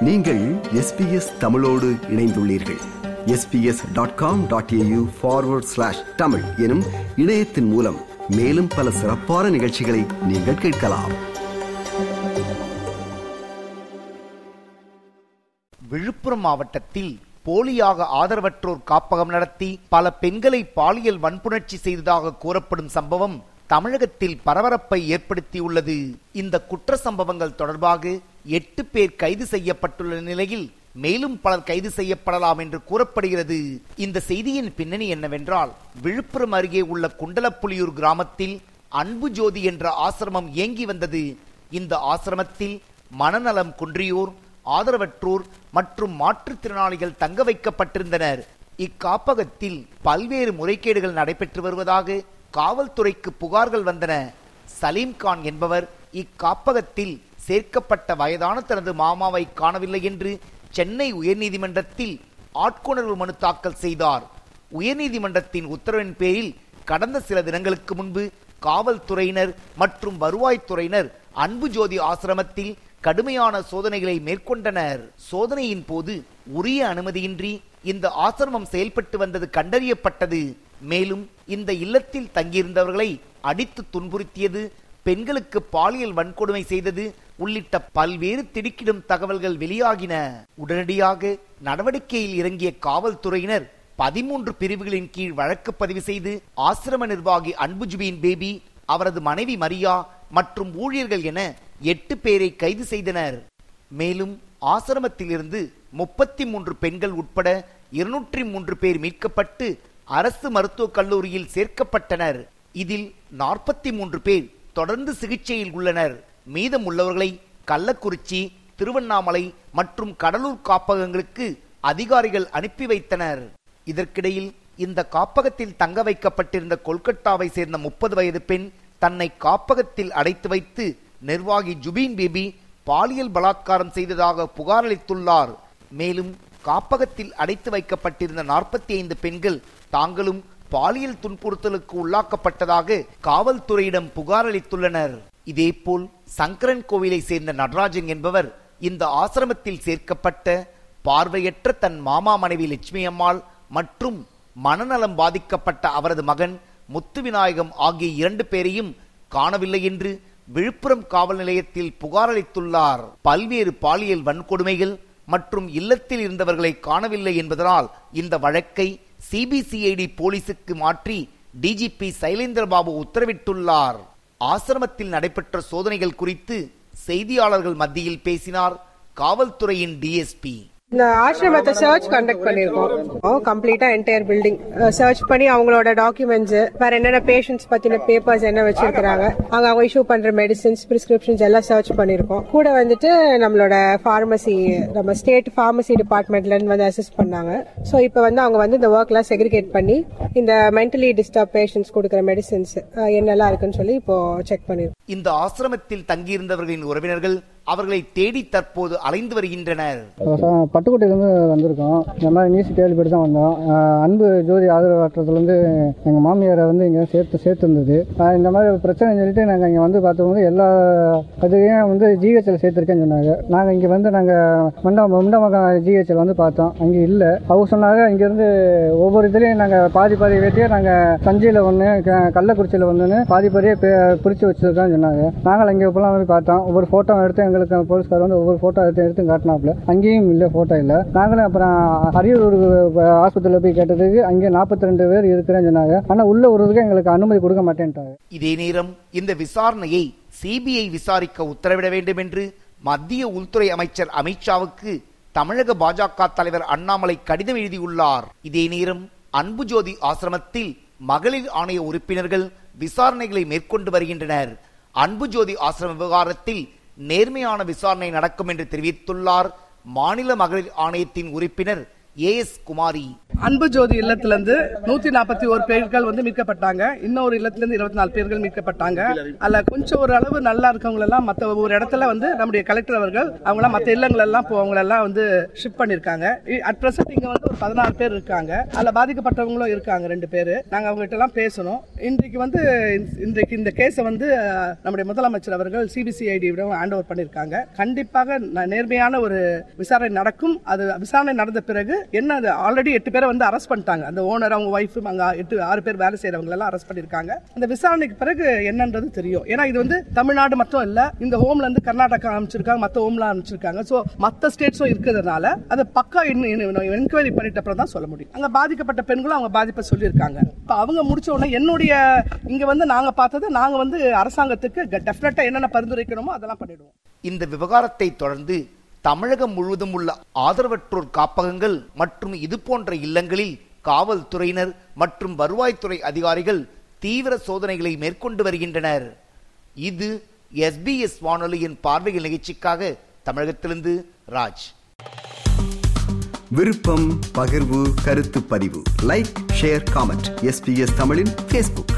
நீங்கள் எஸ்பிஎஸ் தமிழோடு இணைந்துள்ளீர்கள். SBS dot com dot AU forward slash Tamil எனும் இணையத்தின் மூலம் மேலும் பல சிறப்பான நிகழ்ச்சிகளை நீங்கள் கேட்கலாம். விழுப்புரம் மாவட்டத்தில் போலியாக ஆதரவற்றோர் காப்பகம் நடத்தி பல பெண்களை பாலியல் வன்புணர்ச்சி செய்ததாக கூறப்படும் சம்பவம் தமிழகத்தில் பரபரப்பை ஏற்படுத்தியுள்ளது. இந்த குற்ற சம்பவங்கள் தொடர்பாக எட்டு பேர் கைது செய்யப்பட்டுள்ள நிலையில் மேலும் பலர் கைது செய்யப்படலாம் என்று கூறப்படுகிறது. இந்த செய்தியின் பின்னணி என்னவென்றால் விழுப்புரம் அருகே உள்ள குண்டலப்புலியூர் கிராமத்தில் அன்பு ஜோதி என்ற ஆசிரமம் இயங்கி வந்தது. இந்த ஆசிரமத்தில் மனநலம் குன்றியோர் ஆதரவற்றோர் மற்றும் மாற்றுத்திறனாளிகள் தங்க வைக்கப்பட்டிருந்தனர். இக்காப்பகத்தில் பல்வேறு முறைகேடுகள் நடைபெற்று வருவதாக காவல்துறைக்கு புகார்கள் வந்தன. சலீம்கான் என்பவர் இக்காப்பகத்தில் சேர்க்கப்பட்ட வயதான தனது மாமாவை காணவில்லை என்று சென்னை உயர்நீதிமன்றத்தில் ஆட்கொணர்வு மனு தாக்கல் செய்தார். உயர்நீதிமன்றத்தின் உத்தரவின் பேரில் கடந்த சில தினங்களுக்கு முன்பு காவல்துறையினர் மற்றும் வருவாய்த்துறையினர் அன்பு ஜோதி ஆசிரமத்தில் கடுமையான சோதனைகளை மேற்கொண்டனர். சோதனையின் போது உரிய அனுமதியின்றி இந்த ஆசிரமம் செயல்பட்டு வந்தது கண்டறியப்பட்டது. மேலும் இந்த இல்லத்தில் தங்கியிருந்தவர்களை அடித்து துன்புறுத்தியது பெண்களுக்கு பாலியல் வன்கொடுமை செய்தது உள்ளிட்ட பல்வேறு திடுக்கிடும் தகவல்கள் வெளியாகின. உடனடியாக நடவடிக்கையில் இறங்கிய காவல்துறையினர் பதிமூன்று பிரிவுகளின் கீழ் வழக்கு பதிவு செய்து ஆசிரம நிர்வாகி அன்புஜுபின் பேபி அவரது மனைவி மரியா மற்றும் ஊழியர்கள் என எட்டு பேரை கைது செய்தனர். மேலும் ஆசிரமத்திலிருந்து முப்பத்தி மூன்று பெண்கள் உட்பட இருநூற்றி மூன்று பேர் மீட்கப்பட்டு அரசு மருத்துவக் கல்லூரியில் சேர்க்கப்பட்டனர். இதில் நாற்பத்தி மூன்று பேர் தொடர்ந்து சிகிச்சையில் உள்ளனர். மீதம் உள்ளவர்களை கள்ளக்குறிச்சி திருவண்ணாமலை மற்றும் கடலூர் காப்பகங்களுக்கு அதிகாரிகள் அனுப்பி வைத்தனர். இதற்கிடையில் இந்த காப்பகத்தில் தங்க வைக்கப்பட்டிருந்த கொல்கத்தாவை சேர்ந்த முப்பது வயது பெண் தன்னை காப்பகத்தில் அடைத்து வைத்து நிர்வாகி ஜுபீன் பேபி பாலியல் பலாத்காரம் செய்ததாக புகார் அளித்துள்ளார். மேலும் காப்பகத்தில் அடைத்து வைக்கப்பட்டிருந்த நாற்பத்தி ஐந்து பெண்கள் தாங்களும் பாலியல் துன்புறுத்தலுக்கு உள்ளாக்கப்பட்டதாக காவல்துறையிடம் புகார் அளித்துள்ளனர். இதேபோல் சங்கரன் கோவிலை சேர்ந்த நடராஜன் என்பவர் இந்த ஆசிரமத்தில் சேர்க்கப்பட்ட பார்வையற்ற தன் மாமா மனைவி லட்சுமி அம்மாள் மற்றும் மனநலம் பாதிக்கப்பட்ட அவரது மகன் முத்து விநாயகம் ஆகிய இரண்டு பேரையும் காணவில்லை என்று விழுப்புரம் காவல் நிலையத்தில் புகார் அளித்துள்ளார். பல்வேறு பாலியல் வன்கொடுமைகள் மற்றும் இல்லத்தில் இருந்தவர்களை காணவில்லை என்பதனால் இந்த வழக்கை சிபிசிஐடி போலீசுக்கு மாற்றி டிஜிபி சைலேந்திரபாபு உத்தரவிட்டுள்ளார். ஆசிரமத்தில் நடைபெற்ற சோதனைகள் குறித்து செய்தியாளர்கள் மத்தியில் பேசினார் காவல்துறையின் டிஎஸ்பி இந்த ஆசிரமத்தை சர்ச் கண்டக்ட் பண்ணிருக்கோம் கம்ப்ளீட்டா என்டையர் பில்டிங் சர்ச் பண்ணி அவங்களோட டாக்குமெண்ட்ஸ் வேற என்னென்ன பேஷண்ட்ஸ் பத்தின பேப்பர்ஸ் என்ன வச்சிருக்காங்க அங்க அவங்க இஷ்யூ பண்ற மெடிசின்ஸ் பிரிஸ்கிரிப்ஷன்ஸ் எல்லாம் சர்ச் பண்ணிருக்கோம் கூட வந்துட்டு நம்மளோட ஃபார்மசி நம்ம ஸ்டேட் ஃபார்மசி டிபார்ட்மெண்ட்ல இருந்து வந்து அசிஸ்ட் பண்ணாங்க. ஸோ இப்போ வந்து அவங்க வந்து இந்த ஒர்க் எல்லாம் செக்ரிகேட் பண்ணி இந்த மென்டலி டிஸ்டர்ப் பேஷண்ட்ஸ் கொடுக்குற மெடிசின்ஸ் என்னெல்லாம் இருக்குன்னு சொல்லி இப்போ செக் பண்ணிருக்கோம் இந்த ஆசிரமத்தில் தங்கியிருந்தவர்களின் உறவினர்கள் அவர்களை தேடி தற்போது அலைந்து வருகின்றனர். பட்டுக்கோட்டையிலேருந்து வந்திருக்கோம். இந்த மாதிரி நியூஸ் கேள்விப்பட்டு தான் வந்தோம். அன்பு ஜோதி ஆதரவாற்றத்துலேருந்து எங்கள் மாமியாரை வந்து இங்கே சேர்த்து சேர்த்துருந்தது. இந்த மாதிரி பிரச்சனைன்னு சொல்லிட்டு நாங்கள் இங்கே வந்து பார்த்தபோது எல்லா அதுலேயும் வந்து ஜிஹெச்சில் சேர்த்துருக்கேன்னு சொன்னாங்க. நாங்கள் இங்கே வந்து நாங்கள் மண்டா மண்டமகம் ஜிஹெச்சில் வந்து பார்த்தோம். அங்கே இல்லை. அவங்க சொன்னாங்க இங்கேருந்து ஒவ்வொரு இதுலேயும் நாங்கள் பாதி பாதி வெட்டியே நாங்கள் தஞ்சையில் ஒன்று கள்ளக்குறிச்சியில் ஒன்றுன்னு பாதி பாதியே பிரித்து வச்சுருக்கோம்னு சொன்னாங்க. நாங்கள் அங்கே இப்போலாம் வந்து பார்த்தோம். ஒவ்வொரு ஃபோட்டோ எடுத்து எங்களுக்கு போலீஸ்கார் வந்து ஒவ்வொரு ஃபோட்டோ எடுத்து எடுத்து காட்டினாப்புல. அங்கேயும் இல்லை ஃபோட்டோ இல்லை. நாங்களும் அப்புறம் அரியலூர் ஆஸ்பத்திரியில் போய் கேட்டதுக்கு அங்கே நாற்பத்தி ரெண்டு பேர் இருக்கிறேன்னு சொன்னாங்க. ஆனால் உள்ள ஒருவருக்கு எங்களுக்கு அனுமதி கொடுக்க மாட்டேன்ட்டாங்க. இதே நேரம் இந்த விசாரணையை சிபிஐ விசாரிக்க உத்தரவிட வேண்டும் என்று மத்திய உள்துறை அமைச்சர் அமித்ஷாவுக்கு தமிழக பாஜக தலைவர் அண்ணாமலை கடிதம் எழுதியுள்ளார். இதே நேரம் அன்பு ஜோதி ஆசிரமத்தில் மகளிர் ஆணைய உறுப்பினர்கள் விசாரணைகளை மேற்கொண்டு வருகின்றனர். அன்பு ஜோதி ஆசிரம விவகாரத்தில் நேர்மையான விசாரணை நடக்கும் என்று தெரிவித்துள்ளார் மாநில மகளிர் ஆணையத்தின் உறுப்பினர் ஏ எஸ் குமாரி. அன்பு ஜோதி இல்லத்திலிருந்து நூத்தி நாற்பத்தி ஒரு பேர்கள் வந்து மீட்கப்பட்டாங்க. இன்னொரு இல்லத்திலிருந்து இருபத்தி நாலு பேர்கள் மீட்கப்பட்டாங்க. அதுல கொஞ்சம் ஒரு அளவு நல்லா இருக்கவங்க எல்லாம் மத்த ஒரு இடத்துல வந்து நம்முடைய கலெக்டர் அவர்கள் அவங்க எல்லாம் மத்த இல்லங்கள் எல்லாம் இப்போ எல்லாம் வந்து ஷிஃப்ட் பண்ணிருக்காங்க. அட் பிரசன்ட் இங்க வந்து ஒரு பதினாறு பேர் இருக்காங்க. அதுல பாதிக்கப்பட்டவங்களும் இருக்காங்க ரெண்டு பேரு. நாங்க அவங்க கிட்ட எல்லாம் பேசணும். இன்றைக்கு வந்து இன்றைக்கு இந்த கேஸை வந்து நம்முடைய முதலமைச்சர் அவர்கள் சிபிசிஐடி ஹேண்ட் ஓவர் பண்ணிருக்காங்க. கண்டிப்பாக ந- நேர்மையான ஒரு விசாரணை நடக்கும். அது விசாரணை நடந்த பிறகு என்ன அது ஆல்ரெடி எட்டு பேர் வந்து அரெஸ்ட் பண்ணிட்டாங்க. அந்த ஓனர் அவங்க ஒய்ஃப் அங்கே எட்டு ஆறு பேர் வேலை செய்யறவங்க எல்லாம் அரெஸ்ட் பண்ணியிருக்காங்க. அந்த விசாரணைக்கு பிறகு என்னன்றது தெரியும். ஏன்னா இது வந்து தமிழ்நாடு மட்டும் இல்லை இந்த ஹோம்ல இருந்து கர்நாடகா அமைச்சிருக்காங்க மற்ற ஹோம்லாம் அமைச்சிருக்காங்க ஸோ மற்ற ஸ்டேட்ஸும் இருக்கிறதுனால அதை பக்கா என்கொயரி பண்ணிட்ட அப்புறம் தான் சொல்ல முடியும். அங்கே பாதிக்கப்பட்ட பெண்களும் அவங்க பாதிப்பை சொல்லியிருக்காங்க. இப்போ அவங்க முடிச்ச உடனே என்னுடைய இங்க வந்து நாங்க பார்த்தது நாங்க வந்து அரசாங்கத்துக்கு டெஃபினட்டாக என்னென்ன பரிந்துரைக்கணுமோ அதெல்லாம் பண்ணிடுவோம். இந்த விவகாரத்தை தொடர்ந்து தமிழகம் முழுவதும் உள்ள ஆதரவற்றோர் காப்பகங்கள் மற்றும் இது போன்ற இல்லங்களில் காவல்துறையினர் மற்றும் வருவாய்த்துறை அதிகாரிகள் தீவிர சோதனைகளை மேற்கொண்டு வருகின்றனர். இது எஸ்பிஎஸ் வானொலியின் பார்வையில் நிகழ்ச்சிக்காக தமிழகத்திலிருந்து ராஜ். விருப்பம் பகிர்வு கருத்து பதிவு. லைக் ஷேர் காமெண்ட் எஸ்பிஎஸ் தமிழின் பேஸ்புக்